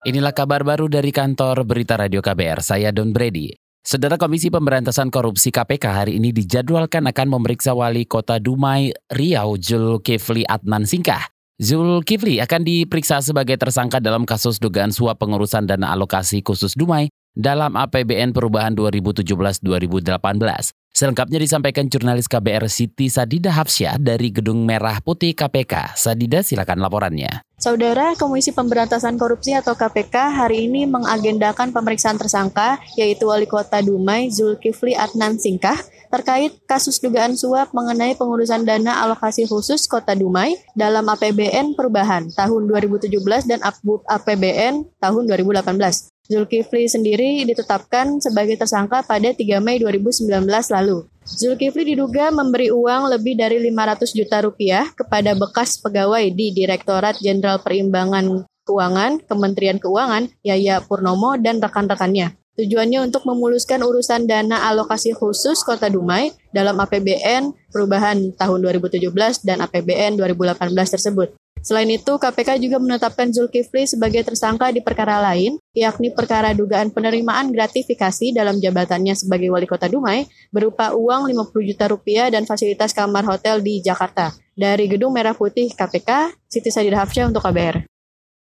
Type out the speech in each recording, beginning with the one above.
Inilah kabar baru dari kantor Berita Radio KBR, saya Don Brady. Saudara Komisi Pemberantasan Korupsi KPK hari ini dijadwalkan akan memeriksa wali kota Dumai Riau Zulkifli Adnan Singkah. Zulkifli akan diperiksa sebagai tersangka dalam kasus dugaan suap pengurusan dana alokasi khusus Dumai dalam APBN perubahan 2017-2018. Selengkapnya disampaikan jurnalis KBR Siti Sadida Hafsyah dari Gedung Merah Putih KPK. Sadida silakan laporannya. Saudara Komisi Pemberantasan Korupsi atau KPK hari ini mengagendakan pemeriksaan tersangka yaitu Wali Kota Dumai Zulkifli Adnan Singkah terkait kasus dugaan suap mengenai pengurusan dana alokasi khusus Kota Dumai dalam APBN perubahan tahun 2017 dan APBN tahun 2018. Zulkifli sendiri ditetapkan sebagai tersangka pada 3 Mei 2019 lalu. Zulkifli diduga memberi uang lebih dari 500 juta rupiah kepada bekas pegawai di Direktorat Jenderal Perimbangan Keuangan, Kementerian Keuangan, Yaya Purnomo, dan rekan-rekannya. Tujuannya untuk memuluskan urusan dana alokasi khusus Kota Dumai dalam APBN perubahan tahun 2017 dan APBN 2018 tersebut. Selain itu, KPK juga menetapkan Zulkifli sebagai tersangka di perkara lain, yakni perkara dugaan penerimaan gratifikasi dalam jabatannya sebagai wali kota Dumai berupa uang 50 juta rupiah dan fasilitas kamar hotel di Jakarta. Dari Gedung Merah Putih KPK, Siti Sadida Hafsyah untuk KBR.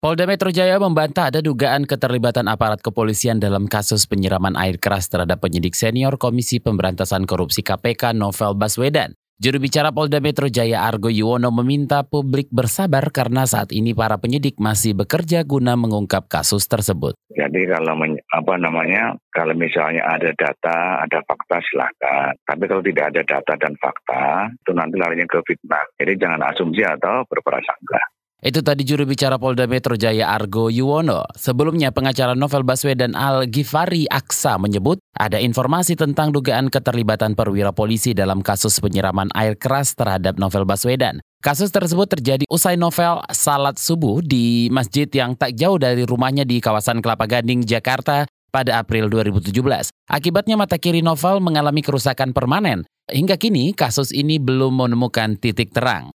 Polda Metro Jaya membantah ada dugaan keterlibatan aparat kepolisian dalam kasus penyiraman air keras terhadap penyidik senior Komisi Pemberantasan Korupsi KPK Novel Baswedan. Juru bicara Polda Metro Jaya Argo Yuwono meminta publik bersabar karena saat ini para penyidik masih bekerja guna mengungkap kasus tersebut. Jadi kalau apa namanya, kalau misalnya ada data, ada fakta silahkan. Tapi kalau tidak ada data dan fakta, itu nanti larinya ke fitnah. Jadi jangan asumsi atau berprasangka. Itu tadi juru bicara Polda Metro Jaya Argo Yuwono. Sebelumnya pengacara Novel Baswedan Al Ghifari Aksa menyebut ada informasi tentang dugaan keterlibatan perwira polisi dalam kasus penyiraman air keras terhadap Novel Baswedan. Kasus tersebut terjadi usai Novel salat subuh di masjid yang tak jauh dari rumahnya di kawasan Kelapa Gading, Jakarta pada April 2017. Akibatnya mata kiri Novel mengalami kerusakan permanen. Hingga kini kasus ini belum menemukan titik terang.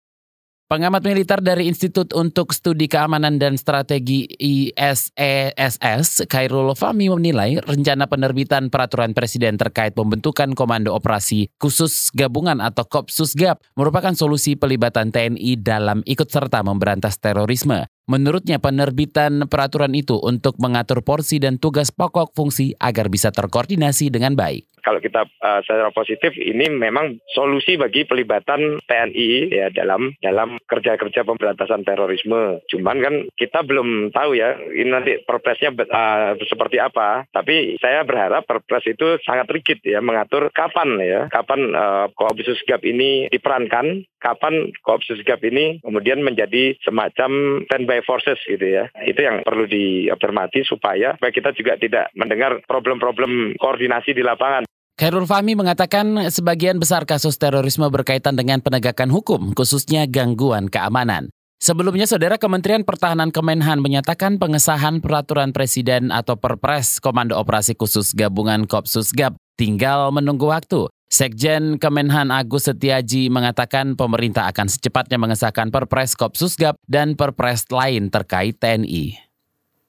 Pengamat militer dari Institut untuk Studi Keamanan dan Strategi ISESS, Khairul Fahmi menilai rencana penerbitan peraturan presiden terkait pembentukan Komando Operasi Khusus Gabungan atau Kopsusgab merupakan solusi pelibatan TNI dalam ikut serta memberantas terorisme. Menurutnya penerbitan peraturan itu untuk mengatur porsi dan tugas pokok fungsi agar bisa terkoordinasi dengan baik. Kalau kita uh, secara positif ini memang solusi bagi pelibatan TNI ya dalam dalam kerja-kerja pemberantasan terorisme. Cuman kan kita belum tahu ya ini nanti perpresnya uh, seperti apa. Tapi saya berharap perpres itu sangat rigid ya mengatur kapan ya kapan uh, Koopsus Gap ini diperankan, kapan Koopsus Gap ini kemudian menjadi semacam standby forces gitu ya. Itu yang perlu diobservasi supaya supaya kita juga tidak mendengar problem-problem koordinasi di lapangan. Khairul Fahmi mengatakan sebagian besar kasus terorisme berkaitan dengan penegakan hukum, khususnya gangguan keamanan. Sebelumnya, Saudara Kementerian Pertahanan Kemenhan menyatakan pengesahan peraturan presiden atau perpres Komando Operasi Khusus Gabungan Kopsusgab tinggal menunggu waktu. Sekjen Kemenhan Agus Setiaji mengatakan pemerintah akan secepatnya mengesahkan Perpres Kopsusgap dan Perpres lain terkait TNI.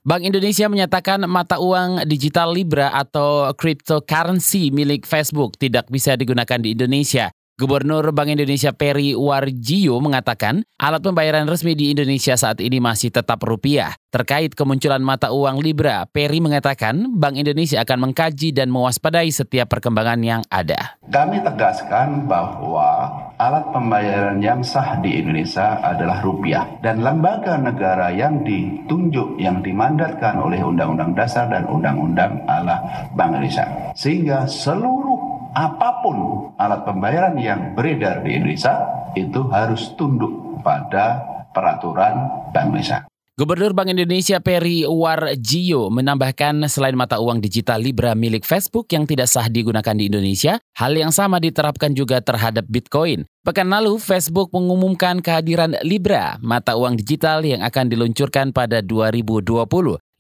Bank Indonesia menyatakan mata uang digital Libra atau cryptocurrency milik Facebook tidak bisa digunakan di Indonesia Gubernur Bank Indonesia Peri Warjio mengatakan alat pembayaran resmi di Indonesia saat ini masih tetap rupiah. Terkait kemunculan mata uang Libra, Peri mengatakan Bank Indonesia akan mengkaji dan mewaspadai setiap perkembangan yang ada. Kami tegaskan bahwa alat pembayaran yang sah di Indonesia adalah rupiah dan lembaga negara yang ditunjuk yang dimandatkan oleh Undang-Undang Dasar dan Undang-Undang adalah Bank Indonesia. Sehingga seluruh apa pun alat pembayaran yang beredar di Indonesia itu harus tunduk pada peraturan Bank Indonesia. Gubernur Bank Indonesia Peri Warjio menambahkan selain mata uang digital Libra milik Facebook yang tidak sah digunakan di Indonesia, hal yang sama diterapkan juga terhadap Bitcoin. Pekan lalu, Facebook mengumumkan kehadiran Libra, mata uang digital yang akan diluncurkan pada 2020.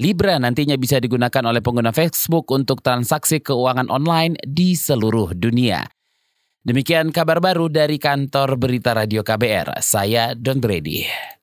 Libra nantinya bisa digunakan oleh pengguna Facebook untuk transaksi keuangan online di seluruh dunia. Demikian kabar baru dari kantor Berita Radio KBR. Saya Don Brady.